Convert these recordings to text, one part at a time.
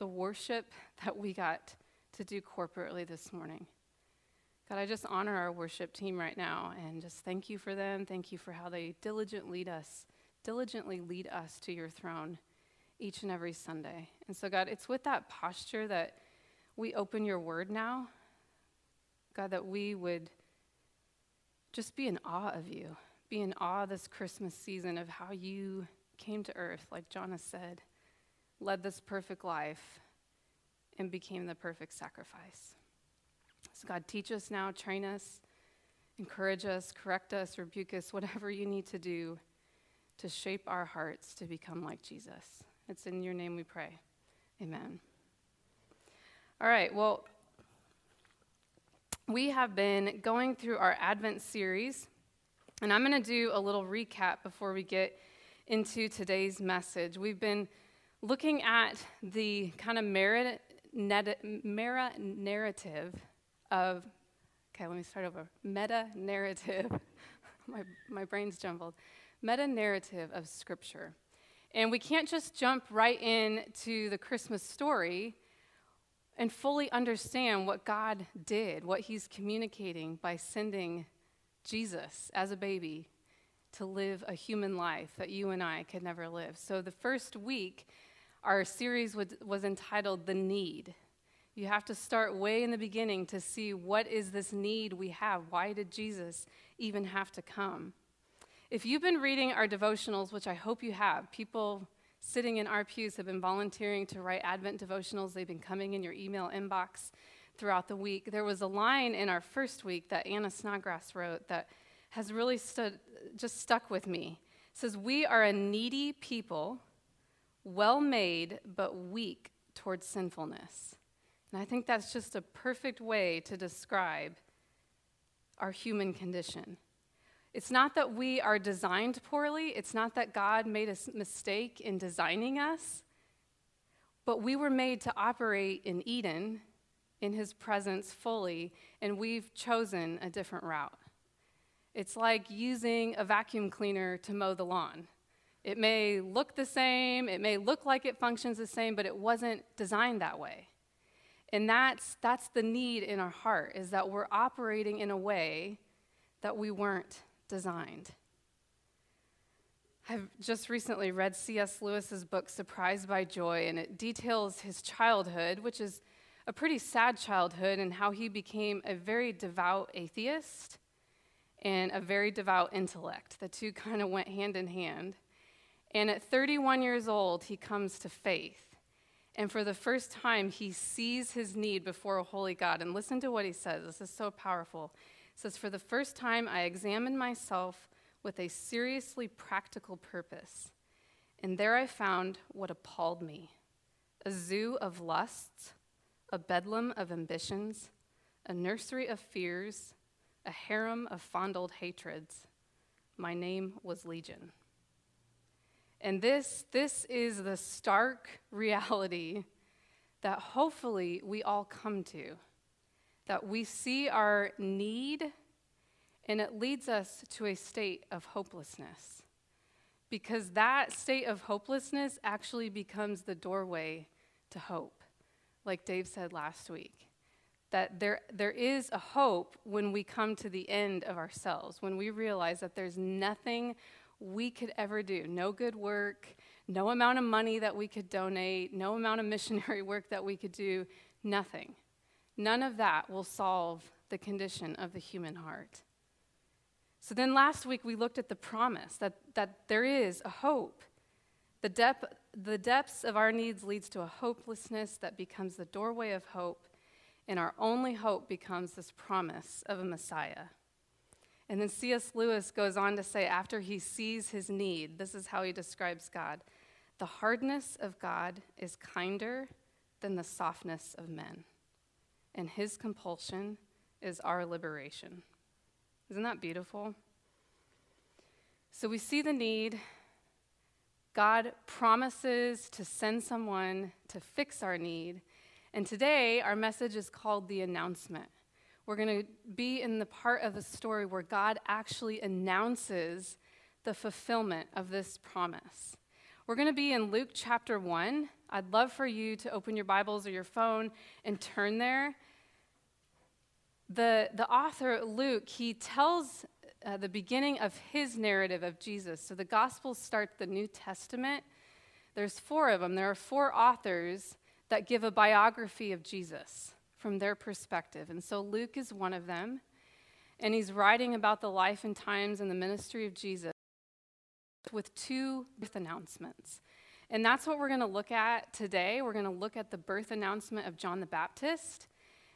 the worship that we got to do corporately this morning. God, I just honor our worship team right now and just thank you for them. Thank you for how they diligently lead us, diligently lead us to your throne each and every Sunday. And so, God, it's with that posture that we open your word now. God, that we would just be in awe of you, be in awe this Christmas season of how you came to earth, like John has said led this perfect life, and became the perfect sacrifice. So, God, teach us now, train us, encourage us, correct us, rebuke us, whatever you need to do to shape our hearts to become like Jesus. It's in your name we pray. Amen. All right, well, we have been going through our Advent series, and I'm going to do a little recap before we get into today's message. We've been looking at the kind of merit, meta narrative of, okay, let me start over. Meta narrative, my, my brain's jumbled. Meta narrative of Scripture. And we can't just jump right into the Christmas story and fully understand what God did, what He's communicating by sending Jesus as a baby to live a human life that you and I could never live. So the first week, our series was, entitled The Need. You have to start way in the beginning to see what is this need we have? Why did Jesus even have to come? If you've been reading our devotionals, which I hope you have, people sitting in our pews have been volunteering to write Advent devotionals. They've been coming in your email inbox throughout the week. There was a line in our first week that Anna Snodgrass wrote that has really stood, just stuck with me. It says, We are a needy people well made, but weak towards sinfulness. And I think that's just a perfect way to describe our human condition. It's not that we are designed poorly, it's not that God made a mistake in designing us, but we were made to operate in Eden, in His presence fully, and we've chosen a different route. It's like using a vacuum cleaner to mow the lawn. It may look the same, it may look like it functions the same, but it wasn't designed that way. And that's, that's the need in our heart, is that we're operating in a way that we weren't designed. I've just recently read C.S. Lewis's book, Surprised by Joy, and it details his childhood, which is a pretty sad childhood, and how he became a very devout atheist and a very devout intellect. The two kind of went hand in hand. And at 31 years old, he comes to faith. And for the first time, he sees his need before a holy God. And listen to what he says. This is so powerful. Says, For the first time, I examined myself with a seriously practical purpose. And there I found what appalled me a zoo of lusts, a bedlam of ambitions, a nursery of fears, a harem of fondled hatreds. My name was Legion. And this, this is the stark reality that hopefully we all come to. That we see our need and it leads us to a state of hopelessness. Because that state of hopelessness actually becomes the doorway to hope, like Dave said last week. That there, there is a hope when we come to the end of ourselves, when we realize that there's nothing we could ever do. No good work, no amount of money that we could donate, no amount of missionary work that we could do, nothing. None of that will solve the condition of the human heart. So then last week we looked at the promise that, that there is a hope. The, depth, the depths of our needs leads to a hopelessness that becomes the doorway of hope, and our only hope becomes this promise of a Messiah. And then C.S. Lewis goes on to say, after he sees his need, this is how he describes God the hardness of God is kinder, than the softness of men, and his compulsion is our liberation. Isn't that beautiful? So we see the need. God promises to send someone to fix our need. And today, our message is called the announcement. We're going to be in the part of the story where God actually announces the fulfillment of this promise. We're going to be in Luke chapter 1. I'd love for you to open your Bibles or your phone and turn there. The, the author, Luke, he tells uh, the beginning of his narrative of Jesus. So the Gospels start the New Testament. There's four of them. There are four authors that give a biography of Jesus from their perspective. And so Luke is one of them. And he's writing about the life and times and the ministry of Jesus with two birth announcements. And that's what we're going to look at today. We're going to look at the birth announcement of John the Baptist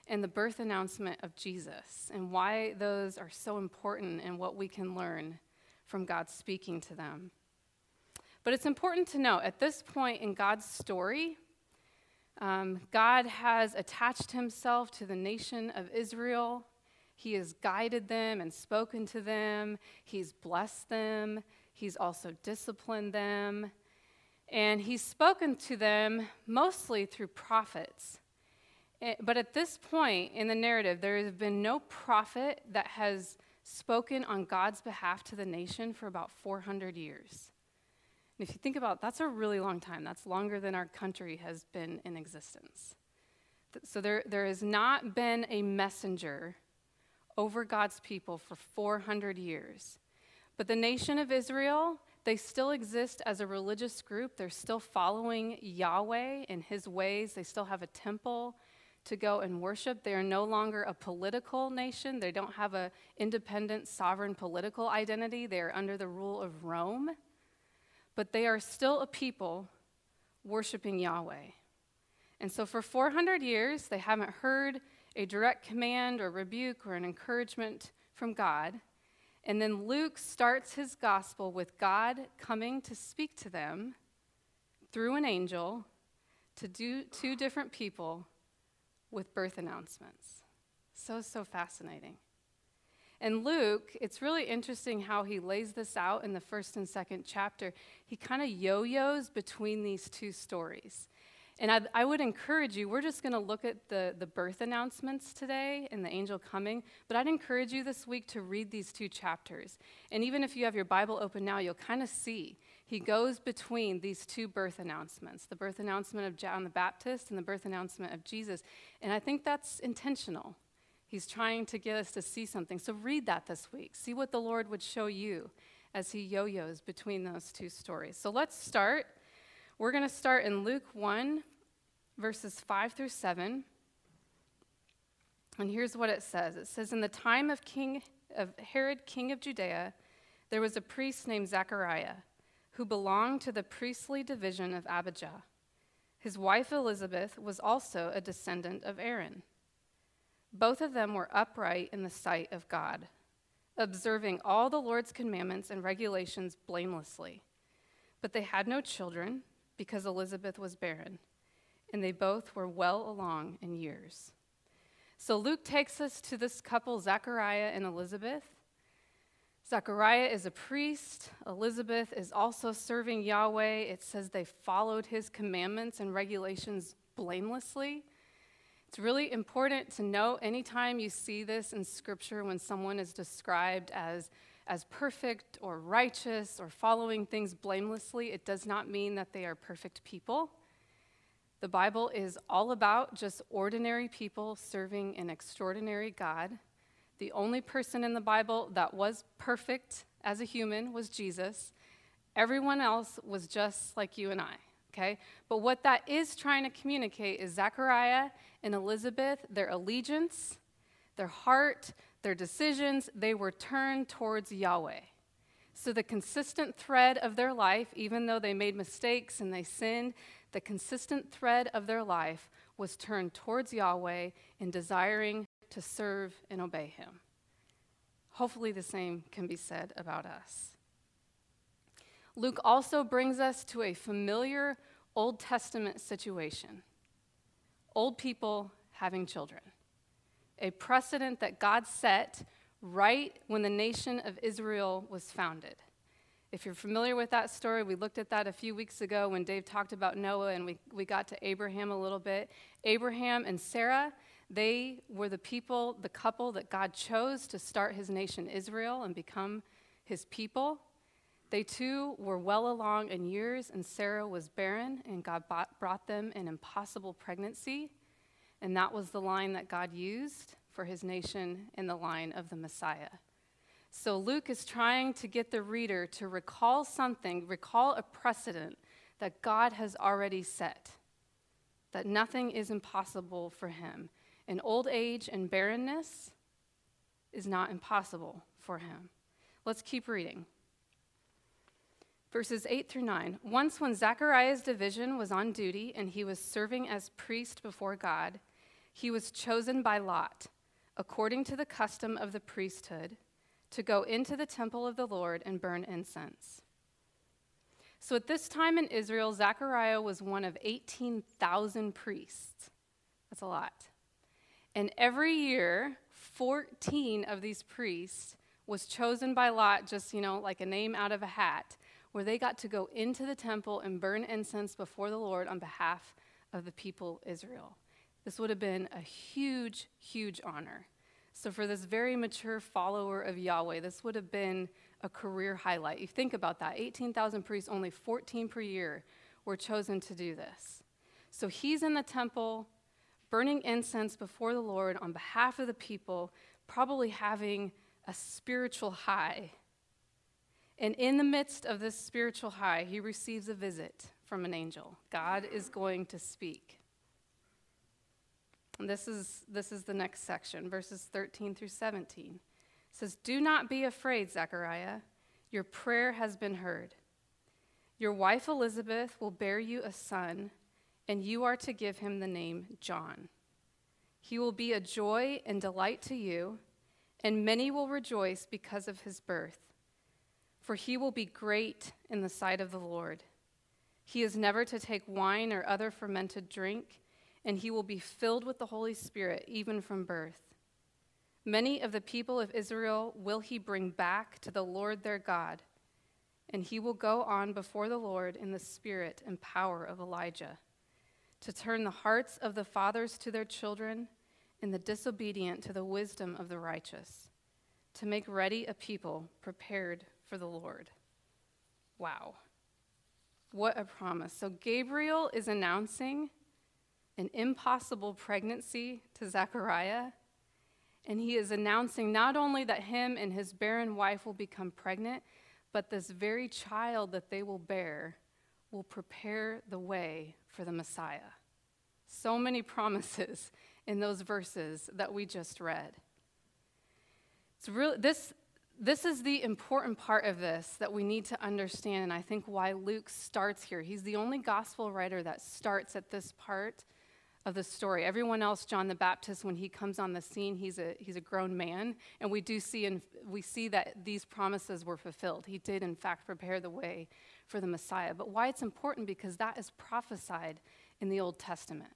and the birth announcement of Jesus and why those are so important and what we can learn from God speaking to them. But it's important to note at this point in God's story, um, God has attached himself to the nation of Israel. He has guided them and spoken to them. He's blessed them. He's also disciplined them. And he's spoken to them mostly through prophets. Eh, but at this point in the narrative, there has been no prophet that has spoken on God's behalf to the nation for about 400 years. And if you think about it, that's a really long time. That's longer than our country has been in existence. So there, there has not been a messenger over God's people for 400 years. But the nation of Israel, they still exist as a religious group. They're still following Yahweh in his ways. They still have a temple to go and worship. They are no longer a political nation. They don't have an independent, sovereign political identity. They are under the rule of Rome. But they are still a people worshiping Yahweh. And so for 400 years, they haven't heard a direct command or rebuke or an encouragement from God. And then Luke starts his gospel with God coming to speak to them through an angel to do two different people with birth announcements. So, so fascinating. And Luke, it's really interesting how he lays this out in the first and second chapter. He kind of yo yos between these two stories. And I, I would encourage you, we're just going to look at the, the birth announcements today and the angel coming, but I'd encourage you this week to read these two chapters. And even if you have your Bible open now, you'll kind of see he goes between these two birth announcements the birth announcement of John the Baptist and the birth announcement of Jesus. And I think that's intentional. He's trying to get us to see something. So read that this week. See what the Lord would show you as he yo yos between those two stories. So let's start we're going to start in Luke 1, verses 5 through 7. And here's what it says it says, In the time of, king, of Herod, king of Judea, there was a priest named Zechariah who belonged to the priestly division of Abijah. His wife Elizabeth was also a descendant of Aaron. Both of them were upright in the sight of God, observing all the Lord's commandments and regulations blamelessly. But they had no children because Elizabeth was barren, and they both were well along in years. So Luke takes us to this couple, Zechariah and Elizabeth. Zechariah is a priest. Elizabeth is also serving Yahweh. It says they followed his commandments and regulations blamelessly. It's really important to know anytime you see this in scripture when someone is described as as perfect or righteous or following things blamelessly, it does not mean that they are perfect people. The Bible is all about just ordinary people serving an extraordinary God. The only person in the Bible that was perfect as a human was Jesus. Everyone else was just like you and I, okay? But what that is trying to communicate is Zechariah and Elizabeth, their allegiance, their heart, their decisions, they were turned towards Yahweh. So, the consistent thread of their life, even though they made mistakes and they sinned, the consistent thread of their life was turned towards Yahweh in desiring to serve and obey Him. Hopefully, the same can be said about us. Luke also brings us to a familiar Old Testament situation. old people having children. A precedent that God set right when the nation of Israel was founded. If you're familiar with that story, we looked at that a few weeks ago when Dave talked about Noah and we, we got to Abraham a little bit. Abraham and Sarah, they were the people, the couple that God chose to start his nation Israel and become his people. They too were well along in years, and Sarah was barren, and God brought them an impossible pregnancy. And that was the line that God used for his nation in the line of the Messiah. So Luke is trying to get the reader to recall something, recall a precedent that God has already set, that nothing is impossible for him. And old age and barrenness is not impossible for him. Let's keep reading. Verses 8 through 9. Once, when Zechariah's division was on duty and he was serving as priest before God, he was chosen by Lot, according to the custom of the priesthood to go into the temple of the Lord and burn incense. So at this time in Israel, Zechariah was one of 18,000 priests. That's a lot. And every year, 14 of these priests was chosen by Lot, just, you know, like a name out of a hat, where they got to go into the temple and burn incense before the Lord on behalf of the people Israel. This would have been a huge, huge honor. So, for this very mature follower of Yahweh, this would have been a career highlight. You think about that 18,000 priests, only 14 per year were chosen to do this. So, he's in the temple burning incense before the Lord on behalf of the people, probably having a spiritual high. And in the midst of this spiritual high, he receives a visit from an angel. God is going to speak. And this is, this is the next section, verses 13 through 17. It says, Do not be afraid, Zechariah. Your prayer has been heard. Your wife Elizabeth will bear you a son, and you are to give him the name John. He will be a joy and delight to you, and many will rejoice because of his birth. For he will be great in the sight of the Lord. He is never to take wine or other fermented drink and he will be filled with the Holy Spirit even from birth. Many of the people of Israel will he bring back to the Lord their God, and he will go on before the Lord in the spirit and power of Elijah, to turn the hearts of the fathers to their children and the disobedient to the wisdom of the righteous, to make ready a people prepared for the Lord. Wow. What a promise. So Gabriel is announcing an impossible pregnancy to Zechariah. And he is announcing not only that him and his barren wife will become pregnant, but this very child that they will bear will prepare the way for the Messiah. So many promises in those verses that we just read. It's really this this is the important part of this that we need to understand, and I think why Luke starts here. He's the only gospel writer that starts at this part of the story. Everyone else, John the Baptist, when he comes on the scene, he's a, he's a grown man, and we do see, and we see that these promises were fulfilled. He did, in fact, prepare the way for the Messiah. But why it's important? Because that is prophesied in the Old Testament,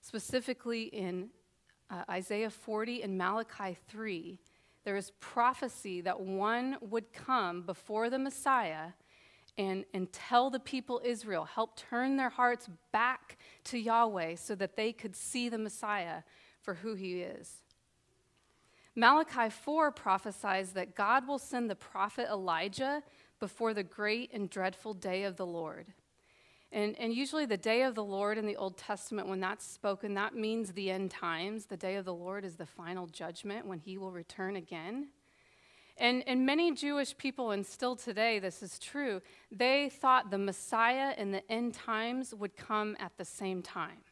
specifically in uh, Isaiah 40 and Malachi 3. There is prophecy that one would come before the Messiah and, and tell the people Israel, help turn their hearts back to Yahweh so that they could see the Messiah for who he is. Malachi 4 prophesies that God will send the prophet Elijah before the great and dreadful day of the Lord. And, and usually, the day of the Lord in the Old Testament, when that's spoken, that means the end times. The day of the Lord is the final judgment when he will return again. And, and many Jewish people, and still today this is true, they thought the Messiah and the end times would come at the same time.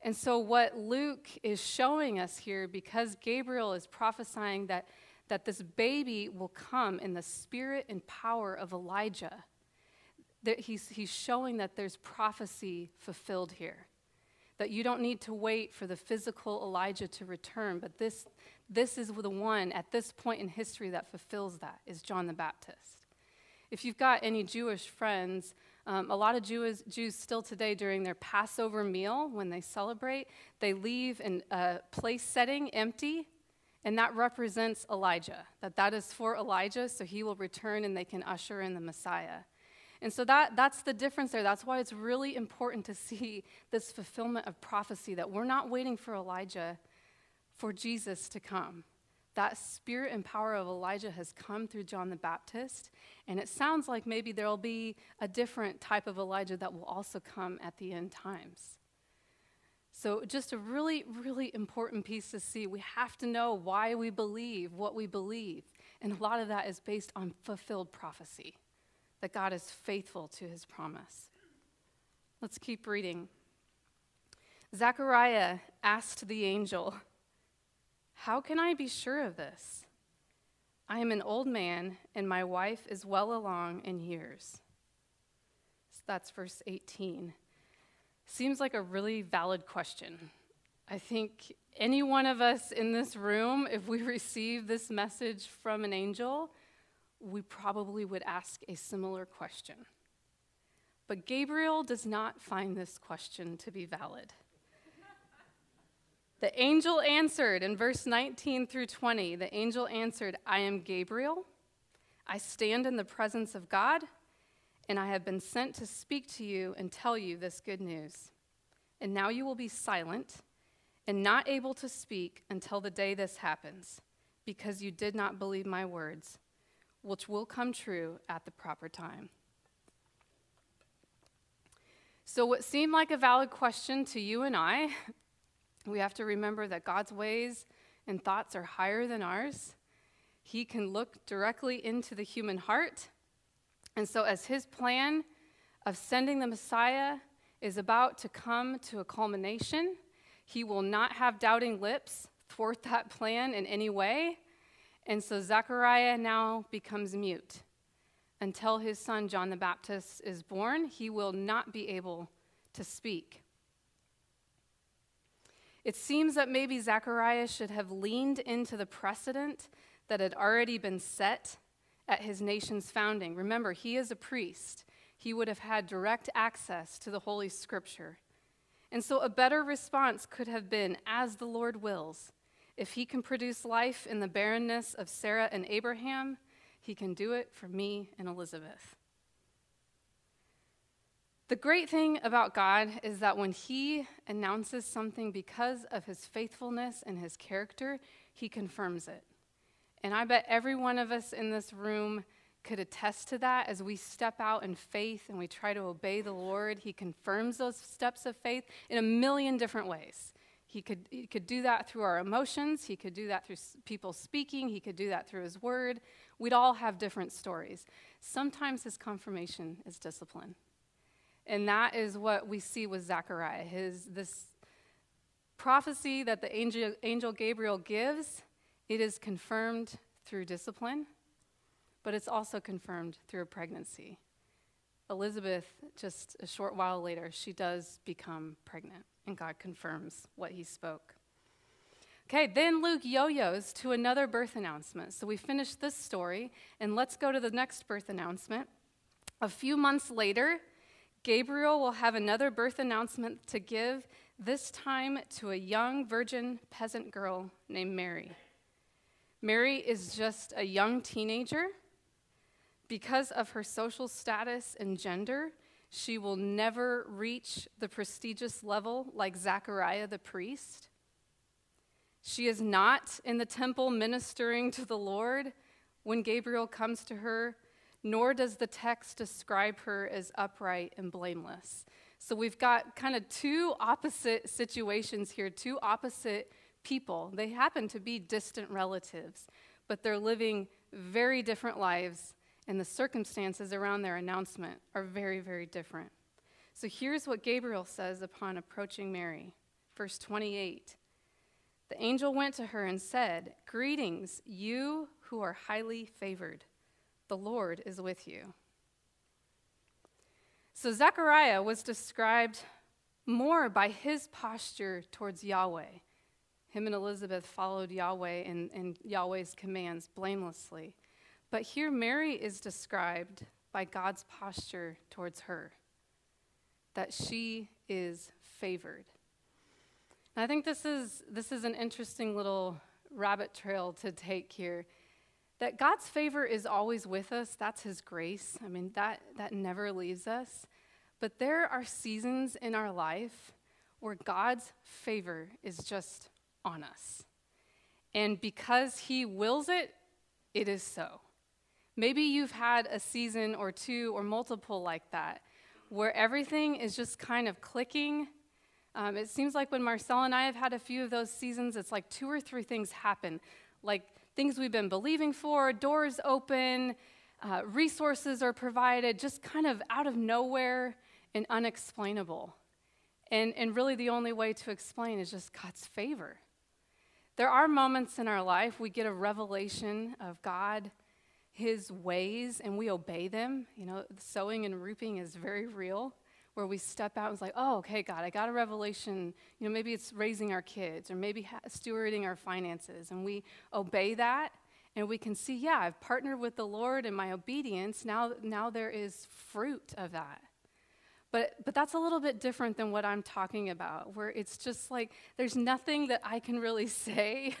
And so, what Luke is showing us here, because Gabriel is prophesying that, that this baby will come in the spirit and power of Elijah, that he's, he's showing that there's prophecy fulfilled here. That you don't need to wait for the physical Elijah to return, but this, this is the one at this point in history that fulfills that is John the Baptist. If you've got any Jewish friends, Um, a lot of Jews, Jews still today, during their Passover meal, when they celebrate, they leave a place setting empty, and that represents Elijah. That that is for Elijah, so he will return and they can usher in the Messiah. And so that, that's the difference there. That's why it's really important to see this fulfillment of prophecy that we're not waiting for Elijah for Jesus to come. That spirit and power of Elijah has come through John the Baptist, and it sounds like maybe there'll be a different type of Elijah that will also come at the end times. So, just a really, really important piece to see. We have to know why we believe what we believe. And a lot of that is based on fulfilled prophecy that God is faithful to his promise. Let's keep reading. Zechariah asked the angel, How can I be sure of this? I am an old man, and my wife is well along in years. So that's verse 18. Seems like a really valid question. I think any one of us in this room, if we receive this message from an angel, we probably would ask a similar question. But Gabriel does not find this question to be valid. The angel answered in verse 19 through 20. The angel answered, I am Gabriel. I stand in the presence of God, and I have been sent to speak to you and tell you this good news. And now you will be silent and not able to speak until the day this happens, because you did not believe my words which will come true at the proper time. So, what seemed like a valid question to you and I, we have to remember that God's ways and thoughts are higher than ours. He can look directly into the human heart. And so, as his plan of sending the Messiah is about to come to a culmination, he will not have doubting lips thwart that plan in any way. And so Zechariah now becomes mute. Until his son John the Baptist is born, he will not be able to speak. It seems that maybe Zechariah should have leaned into the precedent that had already been set at his nation's founding. Remember, he is a priest. He would have had direct access to the Holy Scripture. And so a better response could have been, as the Lord wills. If he can produce life in the barrenness of Sarah and Abraham, he can do it for me and Elizabeth. The great thing about God is that when he announces something because of his faithfulness and his character, he confirms it. And I bet every one of us in this room could attest to that as we step out in faith and we try to obey the Lord. He confirms those steps of faith in a million different ways. He could, he could do that through our emotions. He could do that through people speaking. He could do that through his word. We'd all have different stories. Sometimes his confirmation is discipline. And that is what we see with Zechariah. His, this prophecy that the angel, angel Gabriel gives, it is confirmed through discipline, but it's also confirmed through a pregnancy. Elizabeth, just a short while later, she does become pregnant and God confirms what he spoke. Okay, then Luke yo yos to another birth announcement. So we finished this story, and let's go to the next birth announcement. A few months later, Gabriel will have another birth announcement to give, this time to a young virgin peasant girl named Mary. Mary is just a young teenager. Because of her social status and gender, she will never reach the prestigious level like Zechariah the priest. She is not in the temple ministering to the Lord when Gabriel comes to her, nor does the text describe her as upright and blameless. So we've got kind of two opposite situations here, two opposite people. They happen to be distant relatives, but they're living very different lives and the circumstances around their announcement are very, very different. So here's what Gabriel says upon approaching Mary. Verse 28 The angel went to her and said, Greetings, you who are highly favored. The Lord is with you. So Zechariah was described more by his posture towards Yahweh. Him and Elizabeth followed Yahweh and, and Yahweh's commands blamelessly. But here, Mary is described by God's posture towards her, that she is favored. And I think this is, this is an interesting little rabbit trail to take here. That God's favor is always with us, that's His grace. I mean, that, that never leaves us. But there are seasons in our life where God's favor is just on us. And because He wills it, it is so. Maybe you've had a season or two or multiple like that where everything is just kind of clicking. Um, it seems like when Marcel and I have had a few of those seasons, it's like two or three things happen. Like things we've been believing for, doors open, uh, resources are provided, just kind of out of nowhere and unexplainable. And, and really, the only way to explain is just God's favor. There are moments in our life we get a revelation of God, His ways, and we obey them. You know, sowing and reaping is very real, where we step out and it's like, oh, okay, God, I got a revelation. You know, maybe it's raising our kids or maybe ha- stewarding our finances, and we obey that. And we can see, yeah, I've partnered with the Lord in my obedience. Now, now there is fruit of that. But, but that's a little bit different than what I'm talking about, where it's just like there's nothing that I can really say.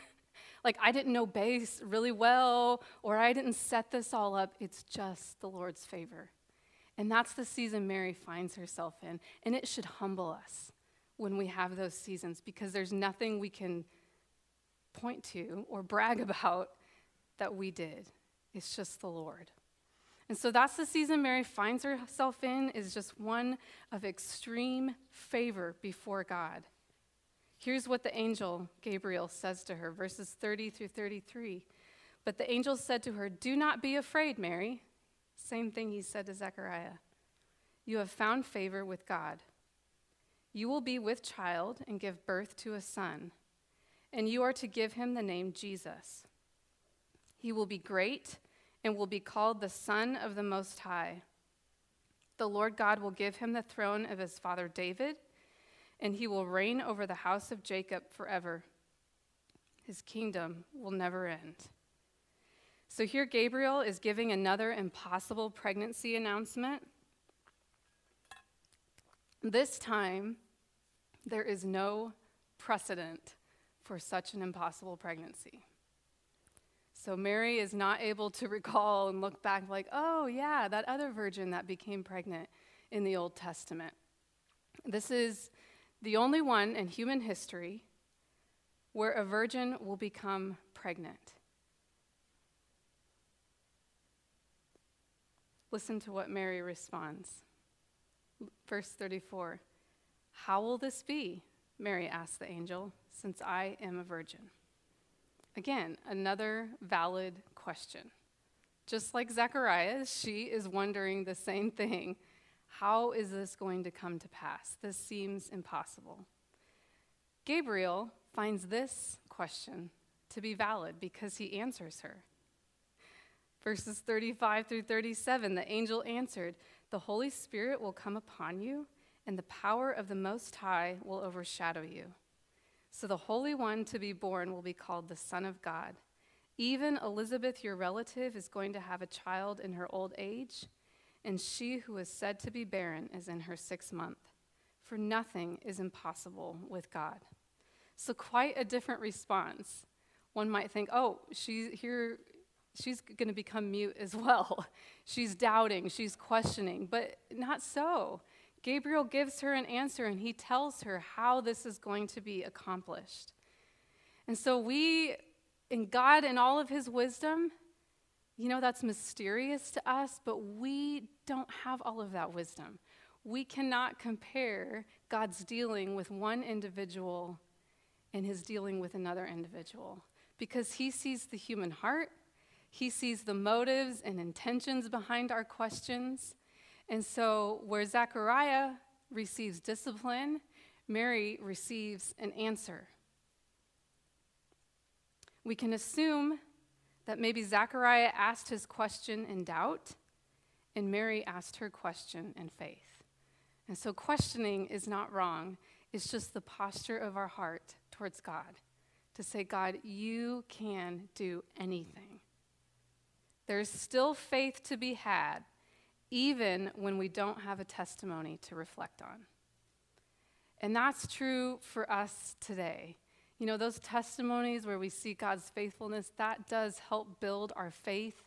Like I didn't know bass really well, or I didn't set this all up. It's just the Lord's favor. And that's the season Mary finds herself in. And it should humble us when we have those seasons because there's nothing we can point to or brag about that we did. It's just the Lord. And so that's the season Mary finds herself in is just one of extreme favor before God. Here's what the angel Gabriel says to her, verses 30 through 33. But the angel said to her, Do not be afraid, Mary. Same thing he said to Zechariah. You have found favor with God. You will be with child and give birth to a son, and you are to give him the name Jesus. He will be great and will be called the Son of the Most High. The Lord God will give him the throne of his father David, and he will reign over the house of Jacob forever. His kingdom will never end. So here, Gabriel is giving another impossible pregnancy announcement. This time, there is no precedent for such an impossible pregnancy. So Mary is not able to recall and look back like, oh, yeah, that other virgin that became pregnant in the Old Testament. This is the only one in human history where a virgin will become pregnant. Listen to what Mary responds. Verse 34 How will this be? Mary asked the angel, since I am a virgin. Again, another valid question. Just like Zechariah, she is wondering the same thing. How is this going to come to pass? This seems impossible. Gabriel finds this question to be valid because he answers her. Verses 35 through 37 the angel answered, The Holy Spirit will come upon you, and the power of the Most High will overshadow you. So the Holy One to be born will be called the Son of God. Even Elizabeth, your relative, is going to have a child in her old age, and she who is said to be barren is in her sixth month. For nothing is impossible with God. So, quite a different response. One might think, oh, she's here, she's going to become mute as well. she's doubting, she's questioning, but not so. Gabriel gives her an answer and he tells her how this is going to be accomplished. And so we, in God and all of his wisdom, you know, that's mysterious to us, but we don't have all of that wisdom. We cannot compare God's dealing with one individual and his dealing with another individual because he sees the human heart, he sees the motives and intentions behind our questions. And so, where Zechariah receives discipline, Mary receives an answer. We can assume that maybe Zechariah asked his question in doubt, and Mary asked her question in faith. And so, questioning is not wrong, it's just the posture of our heart towards God to say, God, you can do anything. There's still faith to be had even when we don't have a testimony to reflect on. And that's true for us today. You know, those testimonies where we see God's faithfulness, that does help build our faith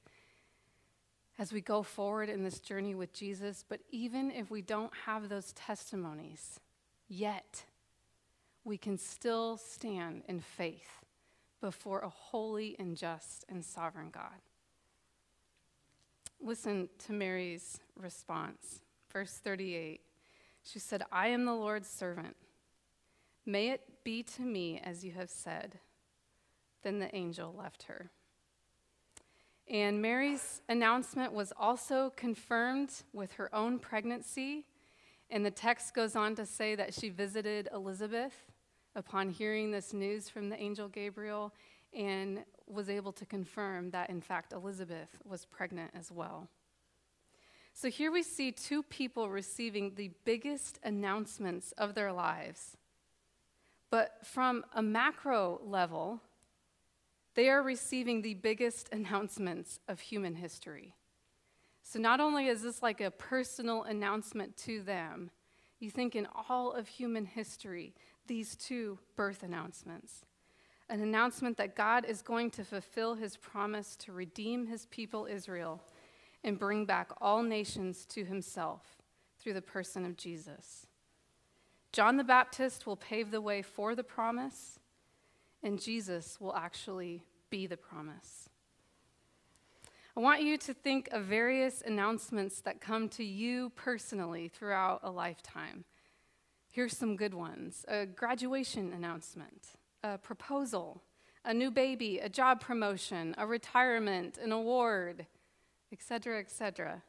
as we go forward in this journey with Jesus. But even if we don't have those testimonies yet, we can still stand in faith before a holy and just and sovereign God. Listen to Mary's response. Verse 38. She said, I am the Lord's servant. May it be to me as you have said. Then the angel left her. And Mary's announcement was also confirmed with her own pregnancy. And the text goes on to say that she visited Elizabeth upon hearing this news from the angel Gabriel and was able to confirm that, in fact, Elizabeth was pregnant as well. So here we see two people receiving the biggest announcements of their lives. But from a macro level, they are receiving the biggest announcements of human history. So not only is this like a personal announcement to them, you think in all of human history, these two birth announcements an announcement that God is going to fulfill his promise to redeem his people Israel and bring back all nations to himself through the person of Jesus. John the Baptist will pave the way for the promise, and Jesus will actually be the promise. I want you to think of various announcements that come to you personally throughout a lifetime. Here's some good ones a graduation announcement, a proposal, a new baby, a job promotion, a retirement, an award, etc., etc.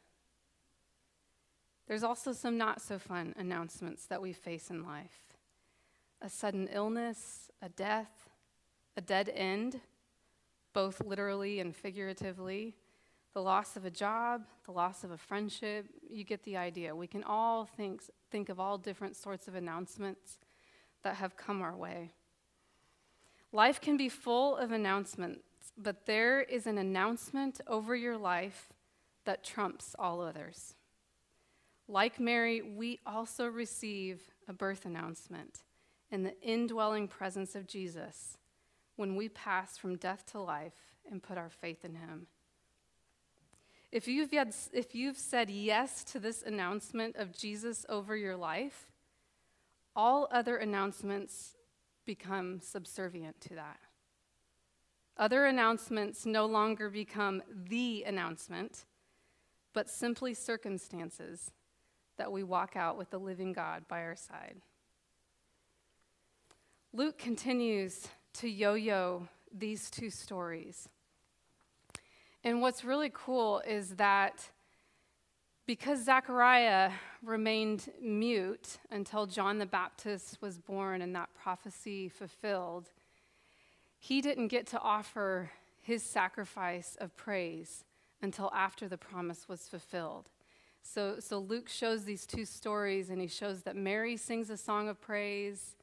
There's also some not so fun announcements that we face in life a sudden illness, a death, a dead end, both literally and figuratively, the loss of a job, the loss of a friendship. You get the idea. We can all think, think of all different sorts of announcements that have come our way. Life can be full of announcements, but there is an announcement over your life that trumps all others. Like Mary, we also receive a birth announcement in the indwelling presence of Jesus when we pass from death to life and put our faith in him. If you've, yet, if you've said yes to this announcement of Jesus over your life, all other announcements become subservient to that. Other announcements no longer become the announcement, but simply circumstances that we walk out with the living God by our side. Luke continues to yo yo these two stories. And what's really cool is that because Zechariah remained mute until John the Baptist was born and that prophecy fulfilled, he didn't get to offer his sacrifice of praise until after the promise was fulfilled. So, so Luke shows these two stories, and he shows that Mary sings a song of praise,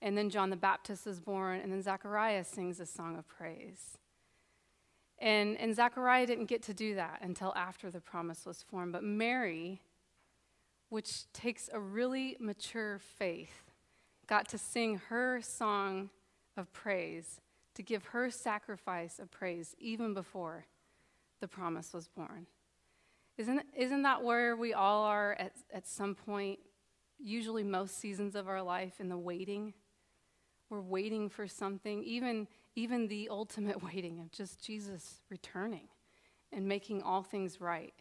and then John the Baptist is born, and then Zechariah sings a song of praise. And, and Zechariah didn't get to do that until after the promise was formed. But Mary, which takes a really mature faith, got to sing her song of praise, to give her sacrifice of praise even before the promise was born. Isn't, isn't that where we all are at, at some point, usually most seasons of our life, in the waiting? We're waiting for something, even, even the ultimate waiting of just Jesus returning and making all things right.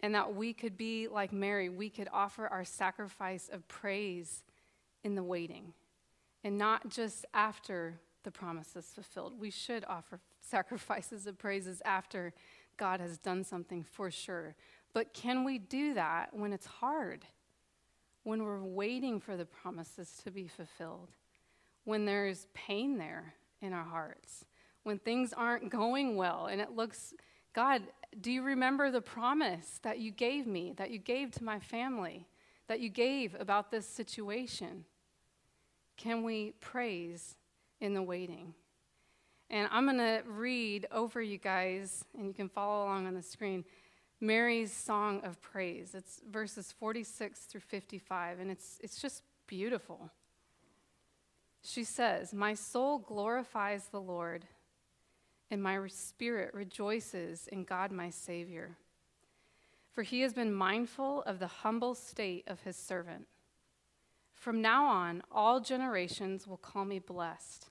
And that we could be like Mary, we could offer our sacrifice of praise in the waiting and not just after the promise is fulfilled. We should offer sacrifices of praises after God has done something for sure. But can we do that when it's hard? When we're waiting for the promises to be fulfilled? When there's pain there in our hearts? When things aren't going well and it looks, God, do you remember the promise that you gave me, that you gave to my family, that you gave about this situation? Can we praise in the waiting? And I'm going to read over you guys, and you can follow along on the screen, Mary's song of praise. It's verses 46 through 55, and it's, it's just beautiful. She says, My soul glorifies the Lord, and my spirit rejoices in God my Savior. For he has been mindful of the humble state of his servant. From now on, all generations will call me blessed,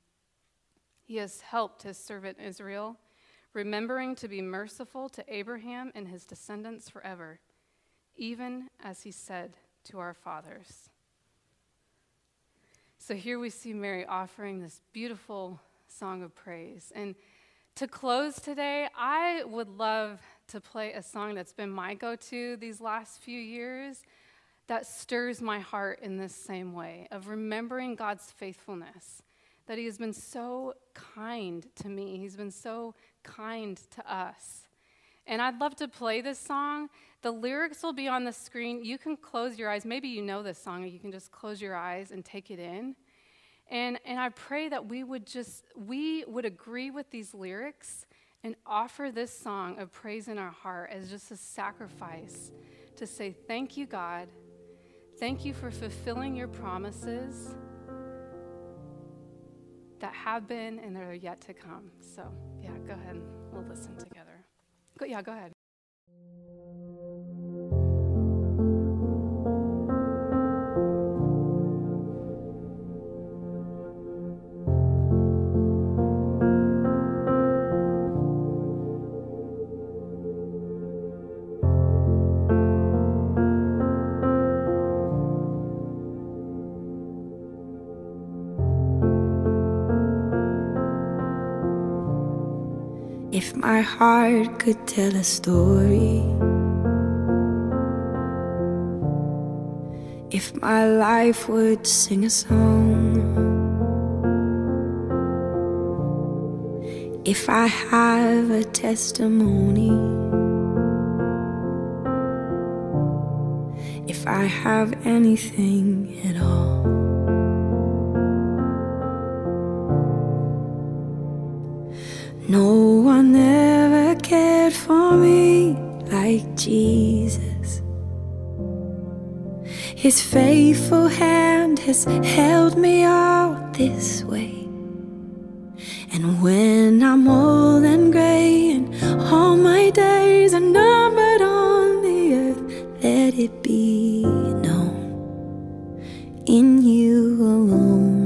He has helped his servant Israel, remembering to be merciful to Abraham and his descendants forever even as he said to our fathers. So here we see Mary offering this beautiful song of praise. And to close today, I would love to play a song that's been my go to these last few years that stirs my heart in this same way of remembering God's faithfulness, that He has been so kind to me, He's been so kind to us. And I'd love to play this song. The lyrics will be on the screen. You can close your eyes. Maybe you know this song, you can just close your eyes and take it in. And, and I pray that we would just, we would agree with these lyrics and offer this song of praise in our heart as just a sacrifice to say, Thank you, God. Thank you for fulfilling your promises that have been and that are yet to come. So, yeah, go ahead. We'll listen together. Go, yeah, go ahead. My heart could tell a story, if my life would sing a song, if I have a testimony, if I have anything at all. No one ever for me like Jesus. His faithful hand has held me all this way. And when I'm old and gray and all my days are numbered on the earth, let it be known in you alone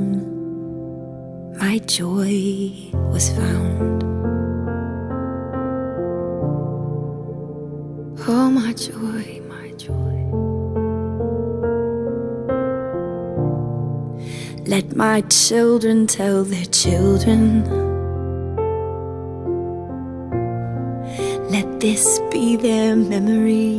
my joy was found. My children tell their children. Let this be their memory.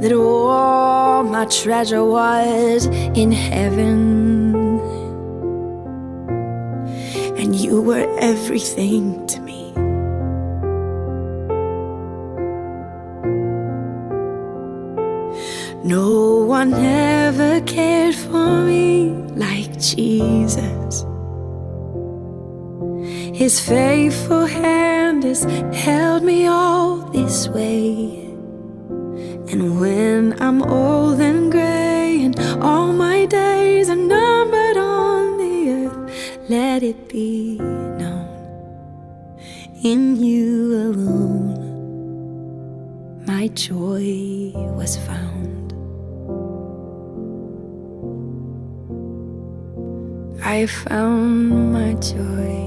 That all my treasure was in heaven. And you were everything to me. No one ever cared for me like Jesus. His faithful hand has held me all this way. And when I'm old and gray and all my days are numbered on the earth, let it be known in you alone my joy was found. I found my joy.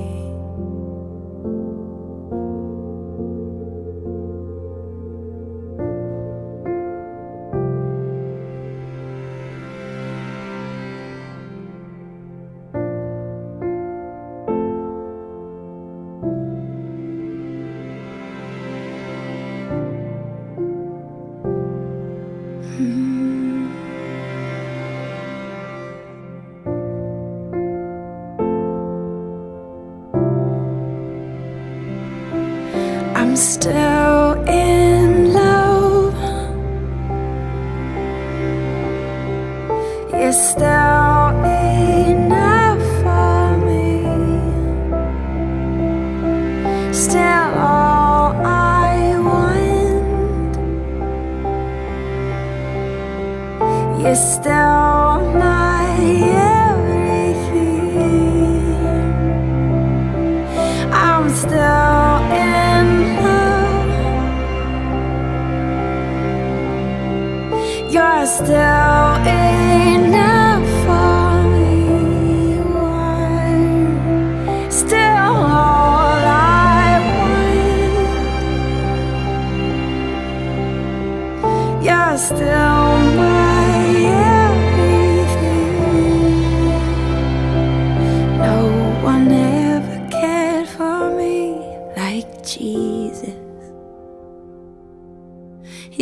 Still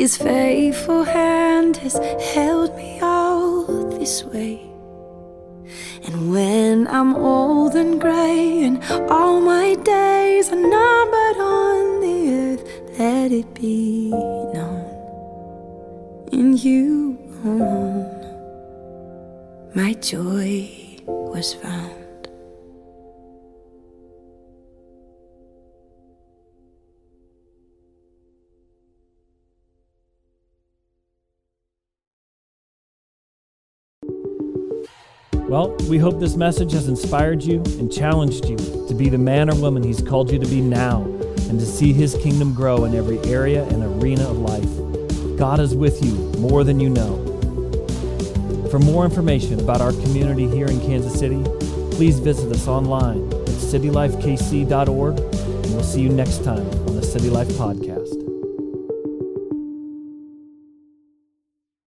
His faithful hand has held me all this way. And when I'm old and gray and all my days are numbered on the earth, let it be known in you alone my joy was found. Well, we hope this message has inspired you and challenged you to be the man or woman He's called you to be now and to see His kingdom grow in every area and arena of life. God is with you more than you know. For more information about our community here in Kansas City, please visit us online at citylifekc.org, and we'll see you next time on the City Life Podcast.